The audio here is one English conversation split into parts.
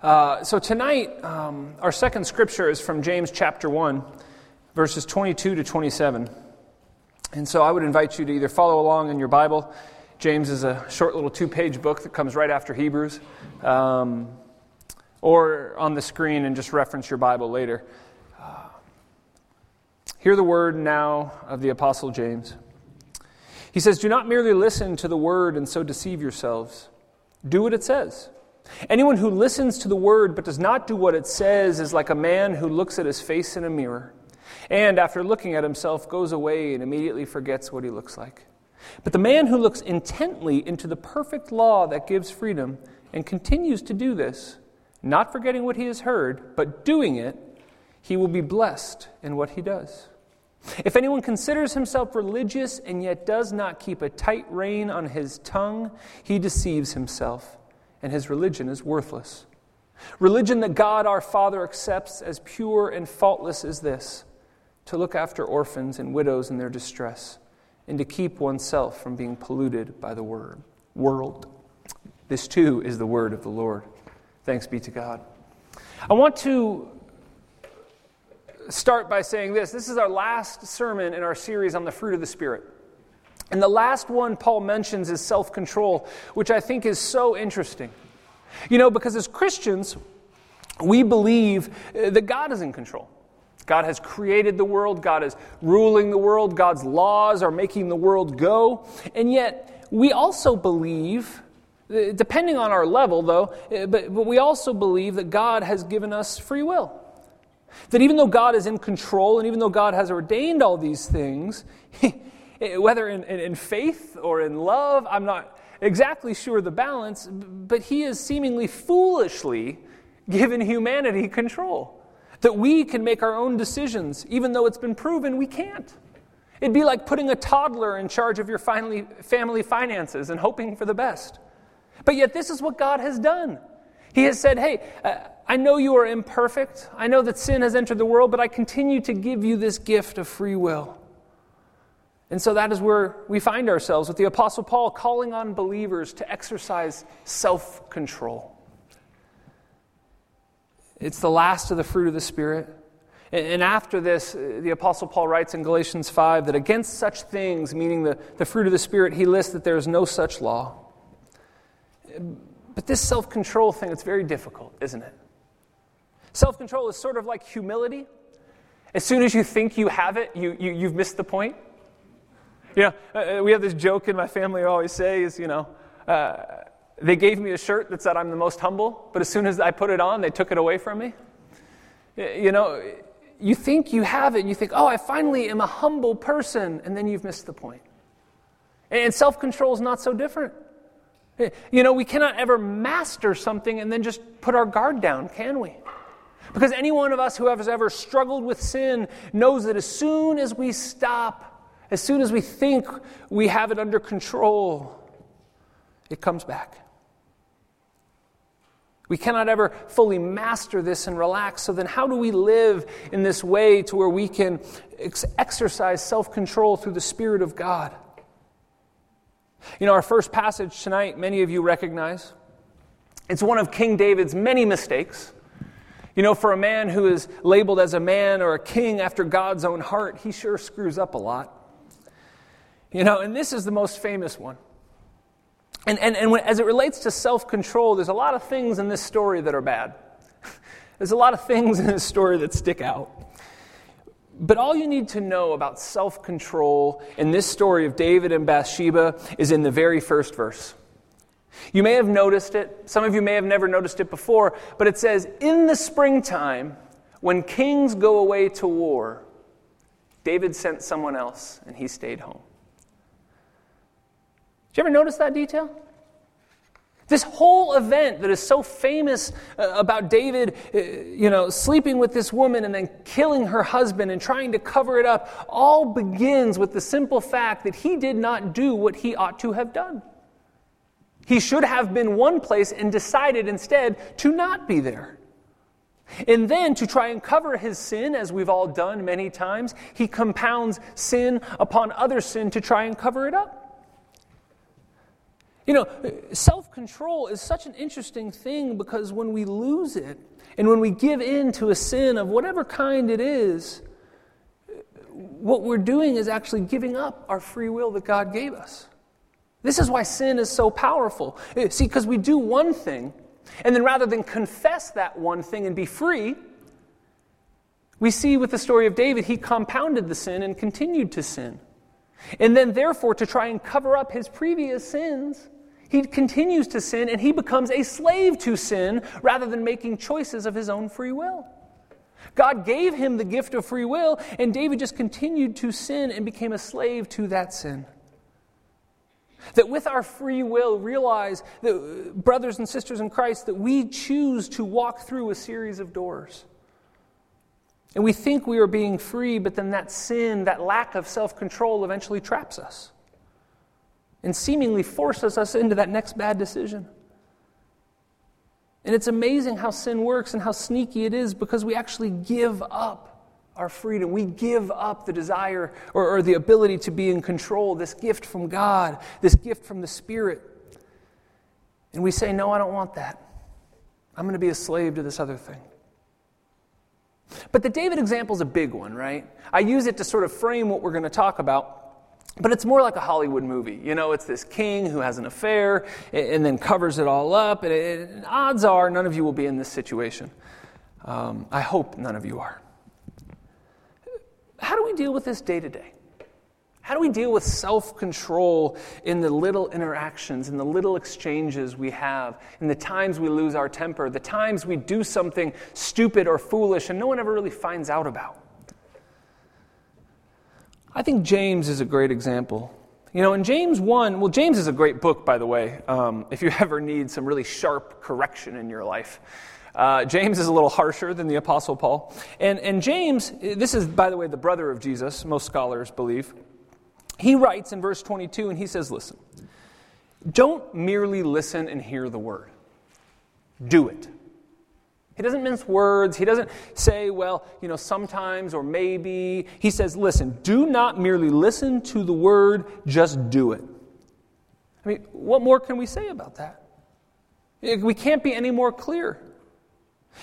Uh, so tonight, um, our second scripture is from James chapter 1, verses 22 to 27. And so I would invite you to either follow along in your Bible. James is a short little two page book that comes right after Hebrews, um, or on the screen and just reference your Bible later. Uh, hear the word now of the Apostle James. He says, Do not merely listen to the word and so deceive yourselves, do what it says. Anyone who listens to the word but does not do what it says is like a man who looks at his face in a mirror and, after looking at himself, goes away and immediately forgets what he looks like. But the man who looks intently into the perfect law that gives freedom and continues to do this, not forgetting what he has heard, but doing it, he will be blessed in what he does. If anyone considers himself religious and yet does not keep a tight rein on his tongue, he deceives himself and his religion is worthless. Religion that God our Father accepts as pure and faultless is this to look after orphans and widows in their distress, and to keep oneself from being polluted by the word, world. This too is the word of the Lord. Thanks be to God. I want to start by saying this. This is our last sermon in our series on the fruit of the Spirit. And the last one Paul mentions is self control, which I think is so interesting. You know, because as Christians, we believe uh, that God is in control. God has created the world, God is ruling the world, God's laws are making the world go. And yet, we also believe, uh, depending on our level though, uh, but, but we also believe that God has given us free will. That even though God is in control and even though God has ordained all these things, whether in, in, in faith or in love, I'm not exactly sure the balance, but he has seemingly foolishly given humanity control. That we can make our own decisions, even though it's been proven we can't. It'd be like putting a toddler in charge of your family, family finances and hoping for the best. But yet, this is what God has done. He has said, Hey, uh, I know you are imperfect. I know that sin has entered the world, but I continue to give you this gift of free will. And so that is where we find ourselves with the Apostle Paul calling on believers to exercise self control. It's the last of the fruit of the Spirit. And after this, uh, the Apostle Paul writes in Galatians 5 that against such things, meaning the, the fruit of the Spirit, he lists that there is no such law. But this self control thing, it's very difficult, isn't it? Self control is sort of like humility. As soon as you think you have it, you, you, you've missed the point. You know, uh, uh, we have this joke in my family always say is, you know, uh, they gave me a shirt that said I'm the most humble, but as soon as I put it on, they took it away from me. You know, you think you have it, and you think, oh, I finally am a humble person, and then you've missed the point. And self control is not so different. You know, we cannot ever master something and then just put our guard down, can we? Because any one of us who has ever struggled with sin knows that as soon as we stop as soon as we think we have it under control, it comes back. We cannot ever fully master this and relax. So then, how do we live in this way to where we can ex- exercise self control through the Spirit of God? You know, our first passage tonight, many of you recognize. It's one of King David's many mistakes. You know, for a man who is labeled as a man or a king after God's own heart, he sure screws up a lot. You know, and this is the most famous one. And, and, and when, as it relates to self control, there's a lot of things in this story that are bad. there's a lot of things in this story that stick out. But all you need to know about self control in this story of David and Bathsheba is in the very first verse. You may have noticed it, some of you may have never noticed it before, but it says, In the springtime, when kings go away to war, David sent someone else and he stayed home you ever notice that detail? This whole event that is so famous uh, about David, uh, you know, sleeping with this woman and then killing her husband and trying to cover it up, all begins with the simple fact that he did not do what he ought to have done. He should have been one place and decided instead to not be there. And then, to try and cover his sin, as we've all done many times, he compounds sin upon other sin to try and cover it up. You know, self control is such an interesting thing because when we lose it and when we give in to a sin of whatever kind it is, what we're doing is actually giving up our free will that God gave us. This is why sin is so powerful. Eh, see, because we do one thing, and then rather than confess that one thing and be free, we see with the story of David, he compounded the sin and continued to sin. And then, therefore, to try and cover up his previous sins, he continues to sin and he becomes a slave to sin rather than making choices of his own free will. God gave him the gift of free will, and David just continued to sin and became a slave to that sin. That with our free will, realize that, uh, brothers and sisters in Christ, that we choose to walk through a series of doors. And we think we are being free, but then that sin, that lack of self control, eventually traps us and seemingly forces us into that next bad decision. And it's amazing how sin works and how sneaky it is because we actually give up our freedom. We give up the desire or, or, the ability to be in control, this gift from God, this gift from the Spirit. And we say, No, I don't want that. I'm going to be a slave to this other thing. But the David example is a big one, right? I use it to sort of frame what we're going to talk about. But it's more like a Hollywood movie. You know, it's this king who has an affair and then covers it all up. And, it, and odds are none of you will be in this situation. Um, I hope none of you are. How do we deal with this day to day? How do we deal with self control in the little interactions, in the little exchanges we have, in the times we lose our temper, the times we do something stupid or foolish and no one ever really finds out about? I think James is a great example. You know, in James 1, well, James is a great book, by the way, um, if you ever need some really sharp correction in your life. Uh, James is a little harsher than the Apostle Paul. And, and James, this is, by the way, the brother of Jesus, most scholars believe. He writes in verse 22, and he says, Listen, don't merely listen and hear the word, do it. He doesn't mince words. He doesn't say, well, you know, sometimes or maybe. He says, listen, do not merely listen to the word, just do it. I mean, what more can we say about that? Eh, we can't be any more clear.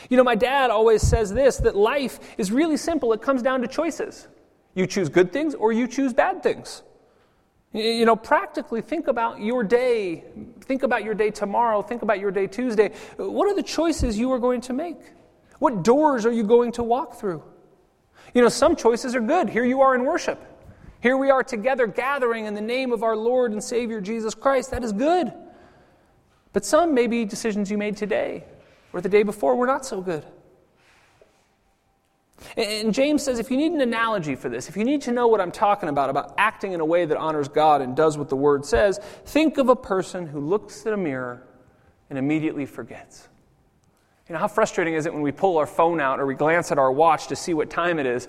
You know, my dad always says this that life is really simple. It comes down to choices. You choose good things or you choose bad things. You know, practically think about your day. Think about your day tomorrow. Think about your day Tuesday. What are the choices you are going to make? What doors are you going to walk through? You know, some choices are good. Here you are in worship. Here we are together gathering in the name of our Lord and Savior Jesus Christ. That is good. But some may be decisions you made today or the day before were not so good. And James says if you need an analogy for this, if you need to know what I'm talking about, about acting in a way that honors God and does what the word says, think of a person who looks at a mirror and immediately forgets. You know, how frustrating is it when we pull our phone out or we glance at our watch to see what time it is,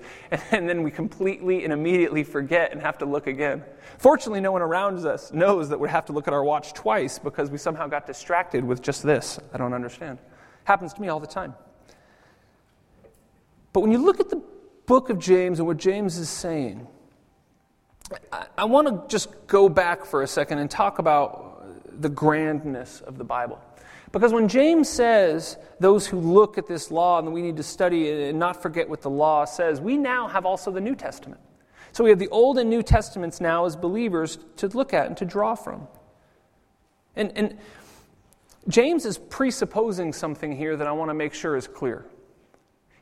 and then we completely and immediately forget and have to look again? Fortunately, no one around us knows that we have to look at our watch twice because we somehow got distracted with just this. I don't understand. Happens to me all the time. But when you look at the book of James and what James is saying, I, I want to just go back for a second and talk about the grandness of the Bible. Because when James says those who look at this law and we need to study it and not forget what the law says, we now have also the New Testament. So we have the Old and New Testaments now as believers to look at and to draw from. And, and James is presupposing something here that I want to make sure is clear.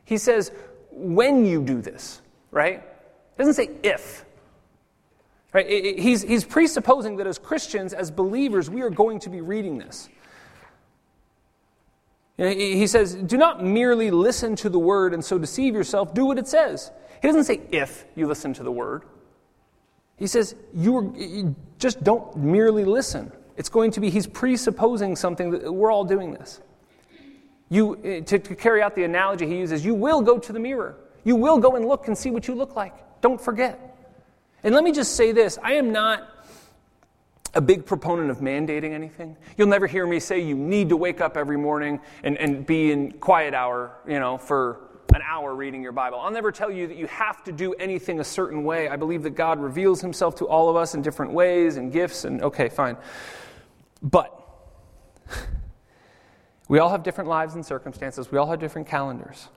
He says, when you do this, right? He doesn't say if. Right? He's, he's presupposing that as Christians, as believers, we are going to be reading this. He says, do not merely listen to the word and so deceive yourself, do what it says. He doesn't say if you listen to the word. He says, you, are, you just don't merely listen. It's going to be, he's presupposing something that we're all doing this. You, eh, to, to carry out the analogy he uses, you will go to the mirror. You will go and look and see what you look like. Don't forget. And let me just say this I am not a big proponent of mandating anything. You'll never hear me say you need to wake up every morning and, and be in quiet hour, you know, for an hour reading your Bible. I'll never tell you that you have to do anything a certain way. I believe that God reveals himself to all of us in different ways and gifts, and okay, fine. But we all have different lives and circumstances, we all have different calendars.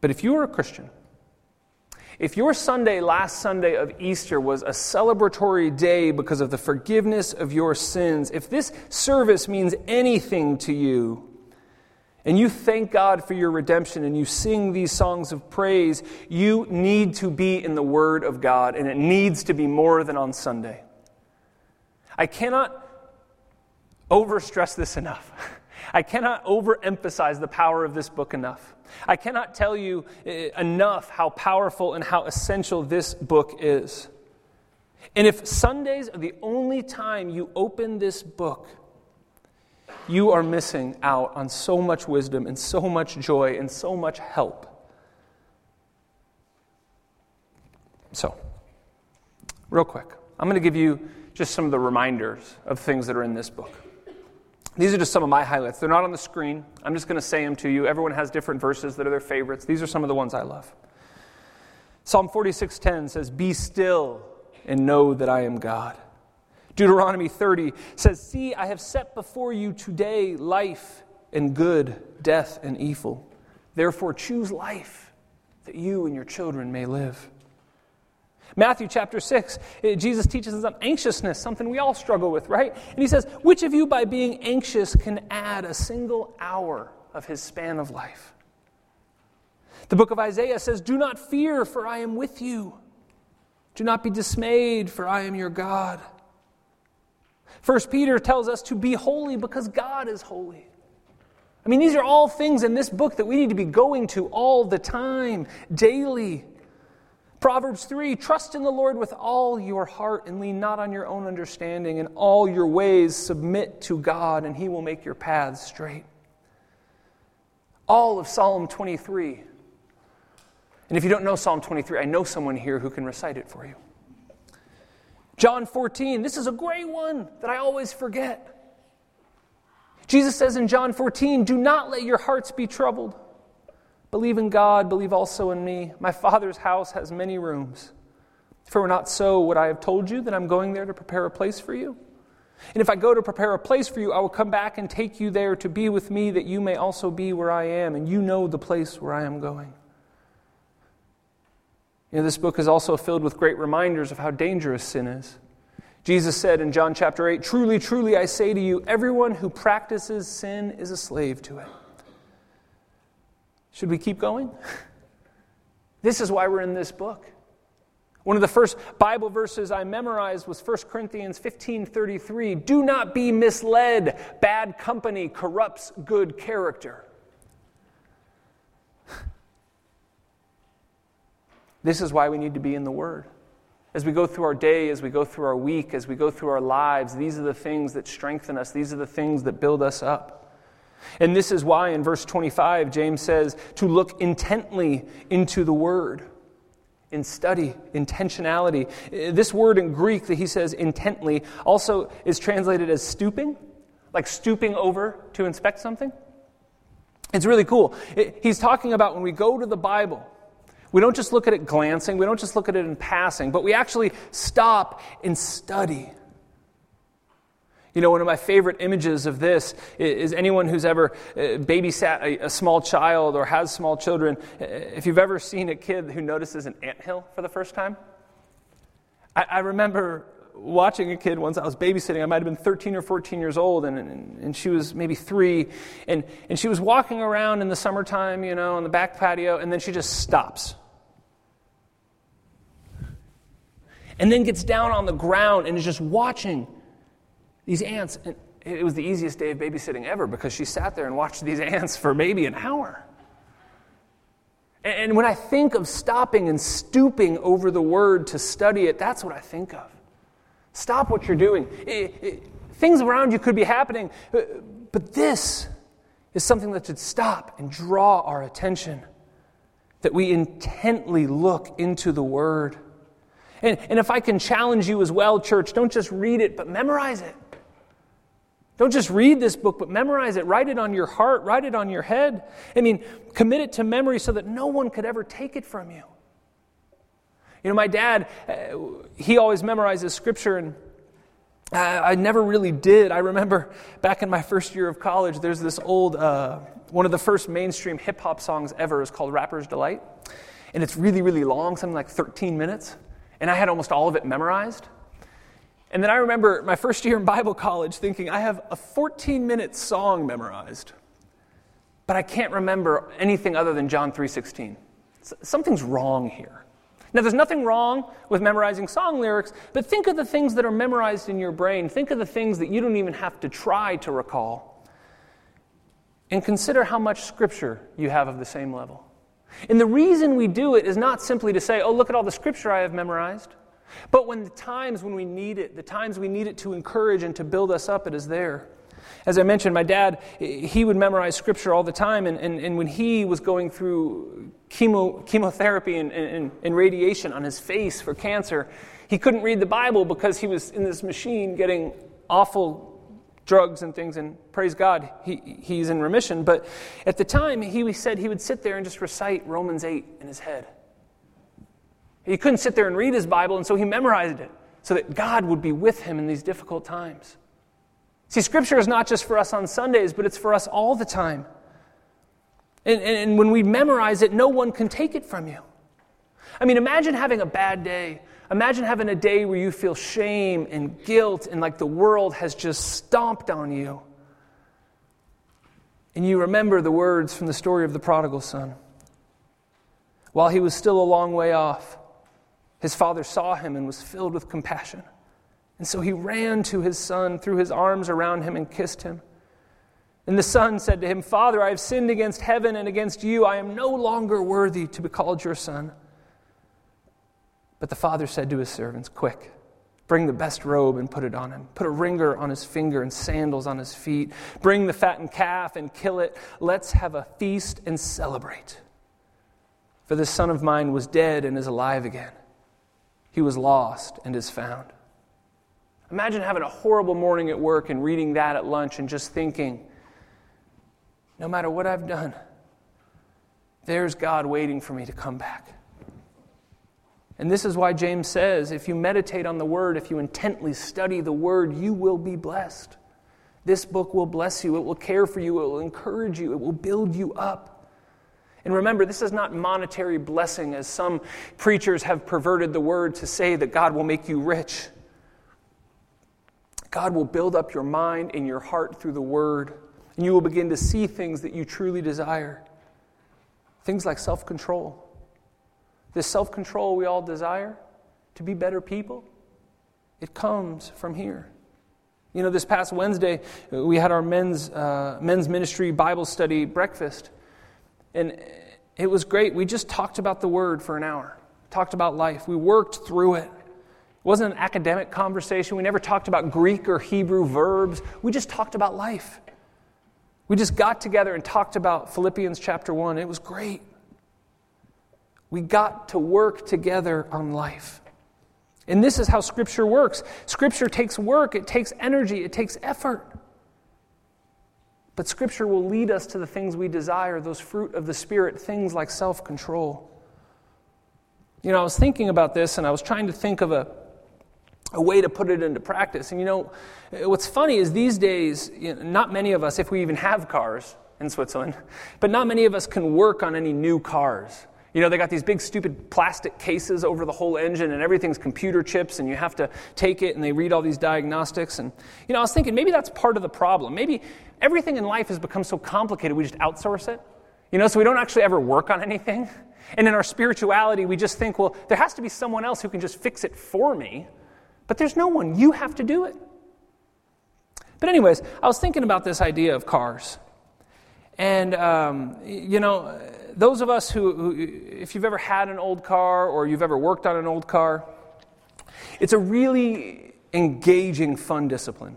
But if you are a Christian, if your Sunday, last Sunday of Easter, was a celebratory day because of the forgiveness of your sins, if this service means anything to you, and you thank God for your redemption and you sing these songs of praise, you need to be in the Word of God, and it needs to be more than on Sunday. I cannot overstress this enough. I cannot overemphasize the power of this book enough. I cannot tell you eh, enough how powerful and how essential this book is. And if Sundays are the only time you open this book, you are missing out on so much wisdom and so much joy and so much help. So, real quick, I'm going to give you just some of the reminders of things that are in this book. These are just some of my highlights. They're not on the screen. I'm just going to say them to you. Everyone has different verses that are their favorites. These are some of the ones I love. Psalm 46:10 says, "Be still and know that I am God." Deuteronomy 30 says, "See, I have set before you today life and good, death and evil. Therefore choose life that you and your children may live." Matthew chapter 6, eh, Jesus teaches us on anxiousness, something we all struggle with, right? And he says, Which of you, by being anxious, can add a single hour of his span of life? The book of Isaiah says, Do not fear, for I am with you. Do not be dismayed, for I am your God. First Peter tells us to be holy because God is holy. I mean, these are all things in this book that we need to be going to all the time, daily. Proverbs 3 Trust in the Lord with all your heart and lean not on your own understanding. In all your ways, submit to God, and He will make your paths straight. All of Psalm 23. And if you don't know Psalm 23, I know someone here who can recite it for you. John 14, this is a great one that I always forget. Jesus says in John 14, Do not let your hearts be troubled. Believe in God, believe also in me. My Father's house has many rooms. If it were not so, would I have told you that I'm going there to prepare a place for you? And if I go to prepare a place for you, I will come back and take you there to be with me, that you may also be where I am, and you know the place where I am going. You know, this book is also filled with great reminders of how dangerous sin is. Jesus said in John chapter 8, Truly, truly, I say to you, everyone who practices sin is a slave to it. Should we keep going? This is why we're in this book. One of the first Bible verses I memorized was 1 Corinthians 15:33. Do not be misled. Bad company corrupts good character. This is why we need to be in the Word. As we go through our day, as we go through our week, as we go through our lives, these are the things that strengthen us. These are the things that build us up. And this is why in verse 25, James says to look intently into the word in study, intentionality. This word in Greek that he says intently also is translated as stooping, like stooping over to inspect something. It's really cool. He's talking about when we go to the Bible, we don't just look at it glancing, we don't just look at it in passing, but we actually stop and study. You know, one of my favorite images of this is anyone who's ever uh, babysat a, small child or has small children. Uh, if you've ever seen a kid who notices an ant hill for the first time, I, I remember watching a kid once I was babysitting. I might have been 13 or 14 years old, and, and, and, she was maybe three. And, and she was walking around in the summertime, you know, on the back patio, and then she just stops. And then gets down on the ground and is just watching these ants, it was the easiest day of babysitting ever because she sat there and watched these ants for maybe an hour. And when I think of stopping and stooping over the word to study it, that's what I think of. Stop what you're doing. It, it, things around you could be happening, uh, but this is something that should stop and draw our attention. That we intently look into the word. And, and if I can challenge you as well, church, don't just read it, but memorize it. Don't just read this book, but memorize it. Write it on your heart, write it on your head. I mean, commit it to memory so that no one could ever take it from you. You know, my dad, uh, he always memorizes scripture, and I, I never really did. I remember back in my first year of college, there's this old, uh, one of the first mainstream hip hop songs ever is called Rapper's Delight. And it's really, really long, something like 13 minutes. And I had almost all of it memorized. And then I remember my first year in Bible college thinking, I have a 14 minute song memorized, but I can't remember anything other than John 3.16. Something's wrong here. Now, there's nothing wrong with memorizing song lyrics, but think of the things that are memorized in your brain. Think of the things that you don't even have to try to recall. And consider how much scripture you have of the same level. And the reason we do it is not simply to say, oh, look at all the scripture I have memorized. But when the times when we need it, the times we need it to encourage and to build us up, it is there. As I mentioned, my dad, he would memorize scripture all the time. And, and, and when he was going through chemo, chemotherapy and, and, and radiation on his face for cancer, he couldn't read the Bible because he was in this machine getting awful drugs and things, and praise God, he, he's in remission. But at the time, he said he would sit there and just recite Romans 8 in his head. He couldn't sit there and read his Bible, and so he memorized it so that God would be with him in these difficult times. See, Scripture is not just for us on Sundays, but it's for us all the time. And, and, and, when we memorize it, no one can take it from you. I mean, imagine having a bad day. Imagine having a day where you feel shame and guilt and like the world has just stomped on you. And you remember the words from the story of the prodigal son. While he was still a long way off, his father saw him and was filled with compassion. And so he ran to his son, threw his arms around him, and kissed him. And the son said to him, Father, I have sinned against heaven and against you. I am no longer worthy to be called your son. But the father said to his servants, Quick, bring the best robe and put it on him. Put a ringer on his finger and sandals on his feet. Bring the fattened calf and kill it. Let's have a feast and celebrate. For this son of mine was dead and is alive again. He was lost and is found. Imagine having a horrible morning at work and reading that at lunch and just thinking, no matter what I've done, there's God waiting for me to come back. And this is why James says if you meditate on the word, if you intently study the word, you will be blessed. This book will bless you, it will care for you, it will encourage you, it will build you up. And remember, this is not monetary blessing, as some preachers have perverted the word to say that God will make you rich. God will build up your mind and your heart through the word, and you will begin to see things that you truly desire. Things like self control this self control we all desire to be better people, it comes from here. You know, this past Wednesday, we had our men's, uh, men's ministry Bible study breakfast. And it was great. We just talked about the Word for an hour, talked about life. We worked through it. It wasn't an academic conversation. We never talked about Greek or Hebrew verbs. We just talked about life. We just got together and talked about Philippians chapter 1. It was great. We got to work together on life. And this is how Scripture works Scripture takes work, it takes energy, it takes effort. But Scripture will lead us to the things we desire, those fruit of the Spirit, things like self control. You know, I was thinking about this and I was trying to think of a, a way to put it into practice. And you know, what's funny is these days, you know, not many of us, if we even have cars in Switzerland, but not many of us can work on any new cars. You know, they got these big, stupid plastic cases over the whole engine, and everything's computer chips, and you have to take it, and they read all these diagnostics. And, you know, I was thinking maybe that's part of the problem. Maybe everything in life has become so complicated, we just outsource it. You know, so we don't actually ever work on anything. And in our spirituality, we just think, well, there has to be someone else who can just fix it for me. But there's no one. You have to do it. But, anyways, I was thinking about this idea of cars. And, um, you know, those of us who, who, if you've ever had an old car or you've ever worked on an old car, it's a really engaging, fun discipline.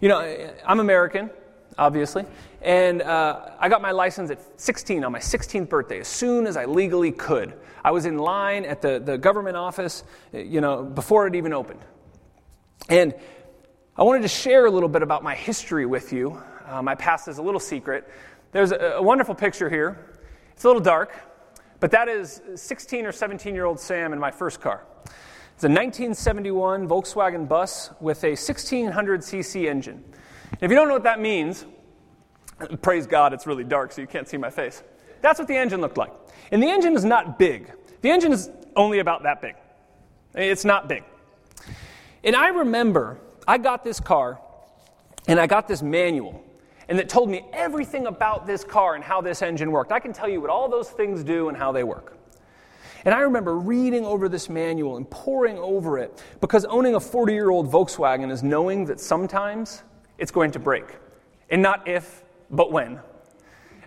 You know, I'm American, obviously, and uh, I got my license at 16 on my 16th birthday, as soon as I legally could. I was in line at the, the government office, you know, before it even opened. And I wanted to share a little bit about my history with you. Uh, my past is a little secret. There's a, a wonderful picture here it's a little dark, but that is 16 or 17 year old Sam in my first car. It's a 1971 Volkswagen bus with a 1600cc engine. If you don't know what that means, praise God, it's really dark, so you can't see my face. That's what the engine looked like. And the engine is not big, the engine is only about that big. It's not big. And I remember I got this car and I got this manual and it told me everything about this car and how this engine worked. I can tell you what all those things do and how they work. And I remember reading over this manual and poring over it because owning a 40 year old Volkswagen is knowing that sometimes it's going to break. And not if, but when.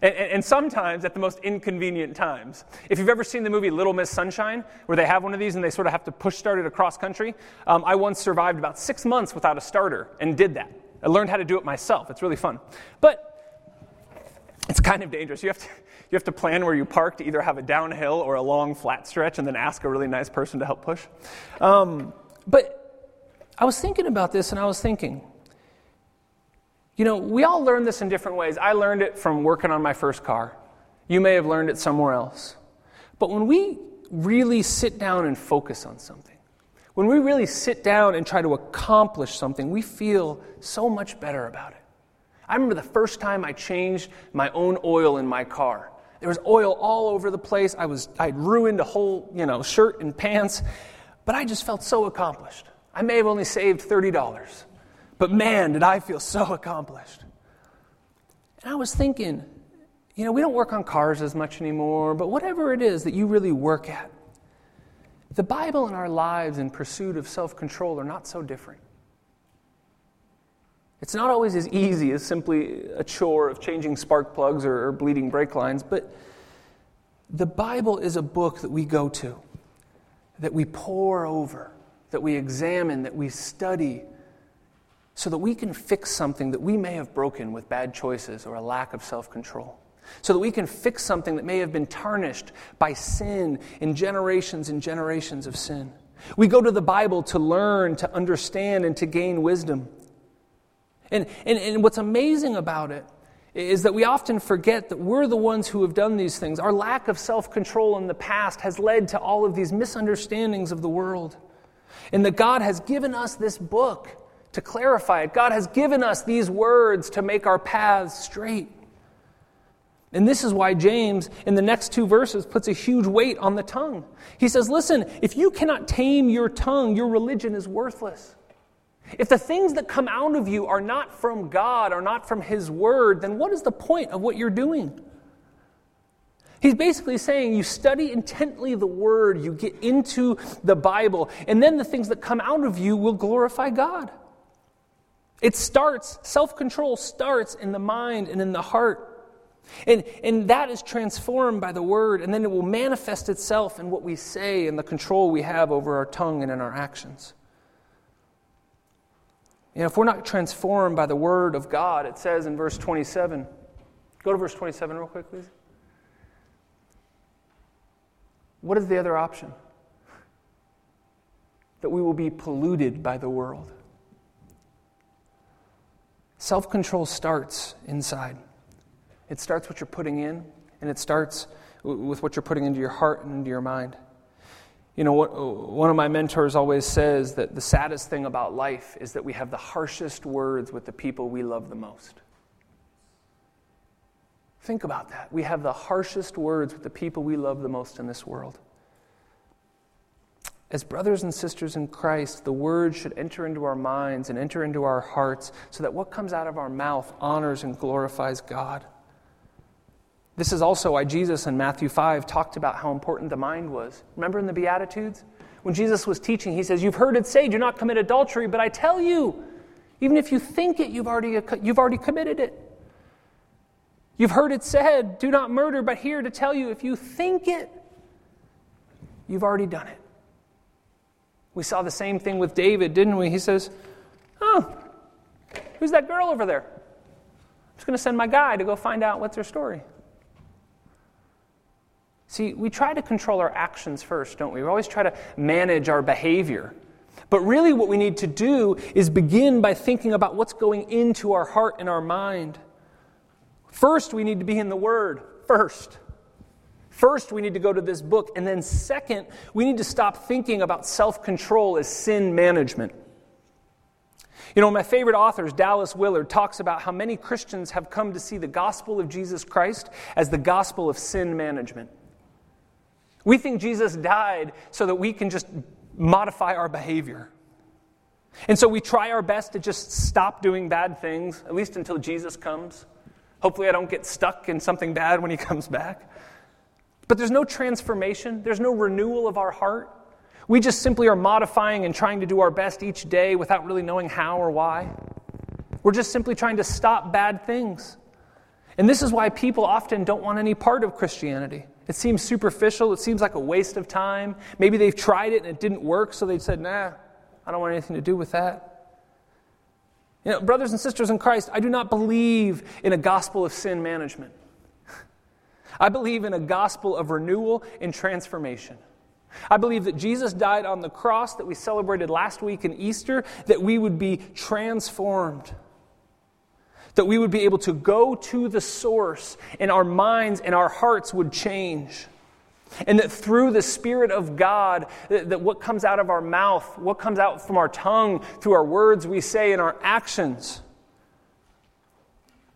And, and, sometimes at the most inconvenient times. If you've ever seen the movie Little Miss Sunshine, where they have one of these and they sort of have to push start it across country, um, I once survived about six months without a starter and did that. I learned how to do it myself. It's really fun. But it's kind of dangerous. You have to, you have to plan where you park to either have a downhill or a long flat stretch and then ask a really nice person to help push. Um, but I was thinking about this and I was thinking, you know, we all learn this in different ways. I learned it from working on my first car. You may have learned it somewhere else. But when we really sit down and focus on something, when we really sit down and try to accomplish something, we feel so much better about it. I remember the first time I changed my own oil in my car. There was oil all over the place. I was I'd ruined a whole, you know, shirt and pants, but I just felt so accomplished. I may have only saved $30. But man, did I feel so accomplished. And I was thinking, you know, we don't work on cars as much anymore, but whatever it is that you really work at, the Bible and our lives in pursuit of self control are not so different. It's not always as easy as simply a chore of changing spark plugs or, or bleeding brake lines, but the Bible is a book that we go to, that we pore over, that we examine, that we study so that we can fix something that we may have broken with bad choices or a lack of self control. So that we can fix something that may have been tarnished by sin in generations and generations of sin. We go to the Bible to learn, to understand, and to gain wisdom. And, and, and what's amazing about it is that we often forget that we're the ones who have done these things. Our lack of self control in the past has led to all of these misunderstandings of the world. And that God has given us this book to clarify it. God has given us these words to make our paths straight. And this is why James, in the next two verses, puts a huge weight on the tongue. He says, Listen, if you cannot tame your tongue, your religion is worthless. If the things that come out of you are not from God, are not from His Word, then what is the point of what you're doing? He's basically saying you study intently the Word, you get into the Bible, and then the things that come out of you will glorify God. It starts, self control starts in the mind and in the heart. And, and that is transformed by the word, and then it will manifest itself in what we say and the control we have over our tongue and in our actions. You know, if we're not transformed by the word of God, it says in verse 27, go to verse 27 real quick, please. What is the other option? That we will be polluted by the world. Self control starts inside. It starts what you're putting in, and it starts with what you're putting into your heart and into your mind. You know, what, one of my mentors always says that the saddest thing about life is that we have the harshest words with the people we love the most. Think about that. We have the harshest words with the people we love the most in this world. As brothers and sisters in Christ, the word should enter into our minds and enter into our hearts so that what comes out of our mouth honors and glorifies God. This is also why Jesus in Matthew 5 talked about how important the mind was. Remember in the Beatitudes? When Jesus was teaching, he says, You've heard it say, do not commit adultery, but I tell you, even if you think it, you've already, you've already committed it. You've heard it said, Do not murder, but here to tell you, if you think it, you've already done it. We saw the same thing with David, didn't we? He says, Oh, who's that girl over there? I'm just going to send my guy to go find out what's her story. See, we try to control our actions first, don't we? We always try to manage our behavior. But really, what we need to do is begin by thinking about what's going into our heart and our mind. First, we need to be in the Word. First. First, we need to go to this book. And then, second, we need to stop thinking about self control as sin management. You know, my favorite authors, Dallas Willard, talks about how many Christians have come to see the gospel of Jesus Christ as the gospel of sin management. We think Jesus died so that we can just modify our behavior. And so we try our best to just stop doing bad things, at least until Jesus comes. Hopefully, I don't get stuck in something bad when he comes back. But there's no transformation, there's no renewal of our heart. We just simply are modifying and trying to do our best each day without really knowing how or why. We're just simply trying to stop bad things. And this is why people often don't want any part of Christianity. It seems superficial, it seems like a waste of time. Maybe they've tried it and it didn't work, so they said, nah, I don't want anything to do with that. You know, brothers and sisters in Christ, I do not believe in a gospel of sin management. I believe in a gospel of renewal and transformation. I believe that Jesus died on the cross that we celebrated last week in Easter, that we would be transformed. That we would be able to go to the source and our minds and our hearts would change. And that through the Spirit of God, that, that what comes out of our mouth, what comes out from our tongue, through our words we say and our actions,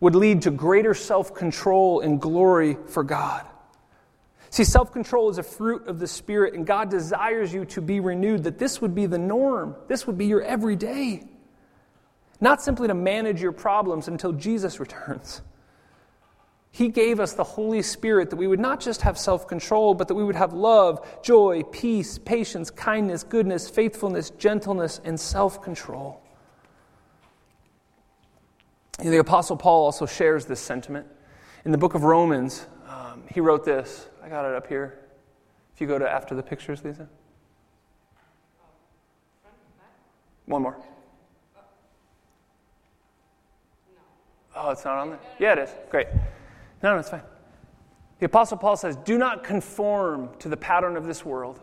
would lead to greater self control and glory for God. See, self control is a fruit of the Spirit, and God desires you to be renewed, that this would be the norm. This would be your everyday. Not simply to manage your problems until Jesus returns. He gave us the Holy Spirit that we would not just have self control, but that we would have love, joy, peace, patience, kindness, goodness, faithfulness, gentleness, and self control. The Apostle Paul also shares this sentiment. In the book of Romans, um, he wrote this. I got it up here. If you go to after the pictures, Lisa. One more. Oh, it's not on there? Yeah, it is. Great. No, no, it's fine. The Apostle Paul says, Do not conform to the pattern of this world,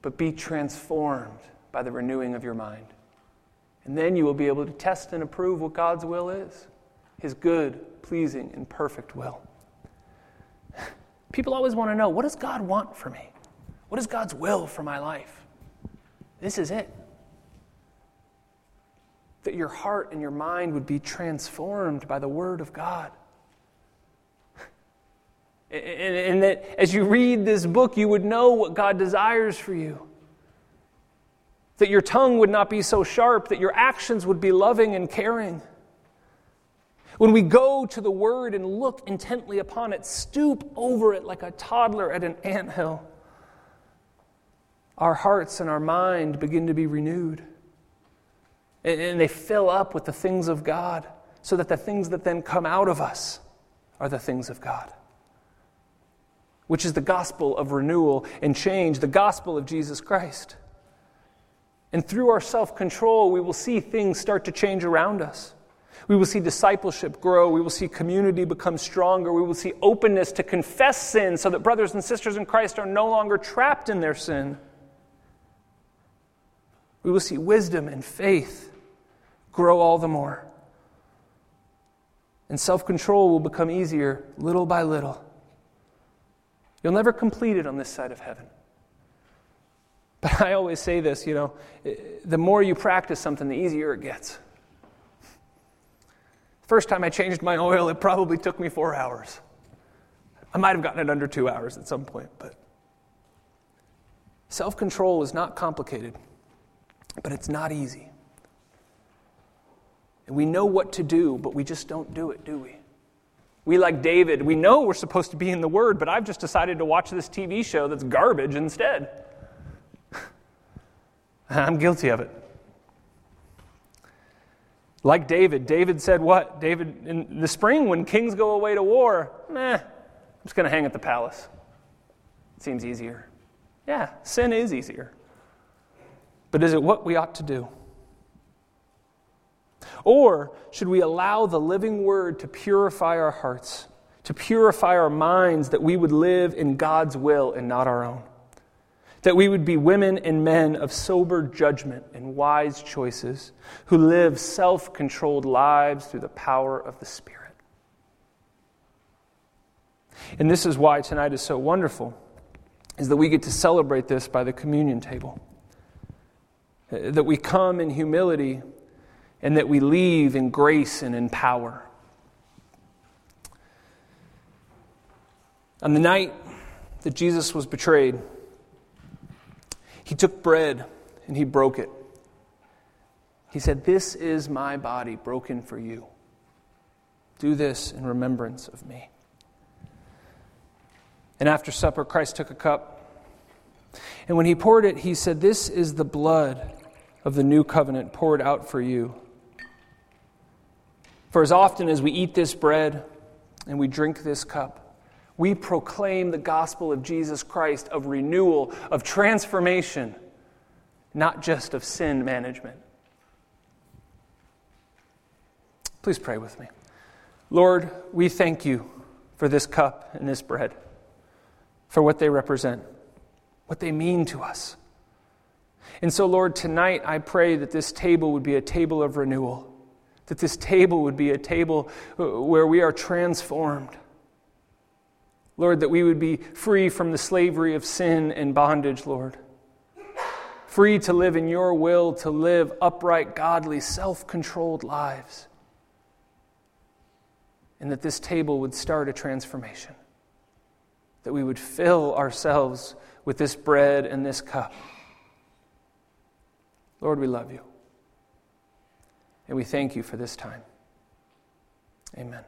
but be transformed by the renewing of your mind. And then you will be able to test and approve what God's will is his good, pleasing, and perfect will. People always want to know what does God want for me? What is God's will for my life? This is it. That your heart and your mind would be transformed by the Word of God. And, that as you read this book, you would know what God desires for you. That your tongue would not be so sharp, that your actions would be loving and caring. When we go to the Word and look intently upon it, stoop over it like a toddler at an ant hill, our hearts and our mind begin to be renewed. And they fill up with the things of God, so that the things that then come out of us are the things of God, which is the gospel of renewal and change, the gospel of Jesus Christ. And through our self control, we will see things start to change around us. We will see discipleship grow. We will see community become stronger. We will see openness to confess sin so that brothers and sisters in Christ are no longer trapped in their sin. We will see wisdom and faith grow all the more. And self control will become easier little by little. You'll never complete it on this side of heaven. But I always say this you know, the more you practice something, the easier it gets. First time I changed my oil, it probably took me four hours. I might have gotten it under two hours at some point, but self control is not complicated, but it's not easy. And we know what to do, but we just don't do it, do we? We, like David, we know we're supposed to be in the Word, but I've just decided to watch this TV show that's garbage instead. I'm guilty of it. Like David, David said what? David, in the spring when kings go away to war, meh, I'm just going to hang at the palace. It seems easier. Yeah, sin is easier. But is it what we ought to do? Or should we allow the living word to purify our hearts, to purify our minds, that we would live in God's will and not our own? That we would be women and men of sober judgment and wise choices who live self controlled lives through the power of the Spirit. And this is why tonight is so wonderful, is that we get to celebrate this by the communion table. Uh, that we come in humility and that we leave in grace and in power. On the night that Jesus was betrayed, he took bread and he broke it. He said, This is my body broken for you. Do this in remembrance of me. And after supper, Christ took a cup. And when he poured it, he said, This is the blood of the new covenant poured out for you. For as often as we eat this bread and we drink this cup, we proclaim the gospel of Jesus Christ of renewal, of transformation, not just of sin management. Please pray with me. Lord, we thank you for this cup and this bread, for what they represent, what they mean to us. And so, Lord, tonight I pray that this table would be a table of renewal that this table would be a table uh, where we are transformed. Lord, that we would be free from the slavery of sin and bondage, Lord. Free to live in your will, to live upright, godly, self controlled lives. And that this table would start a transformation. That we would fill ourselves with this bread and this cup. Lord, we love you. And we thank you for this time. Amen.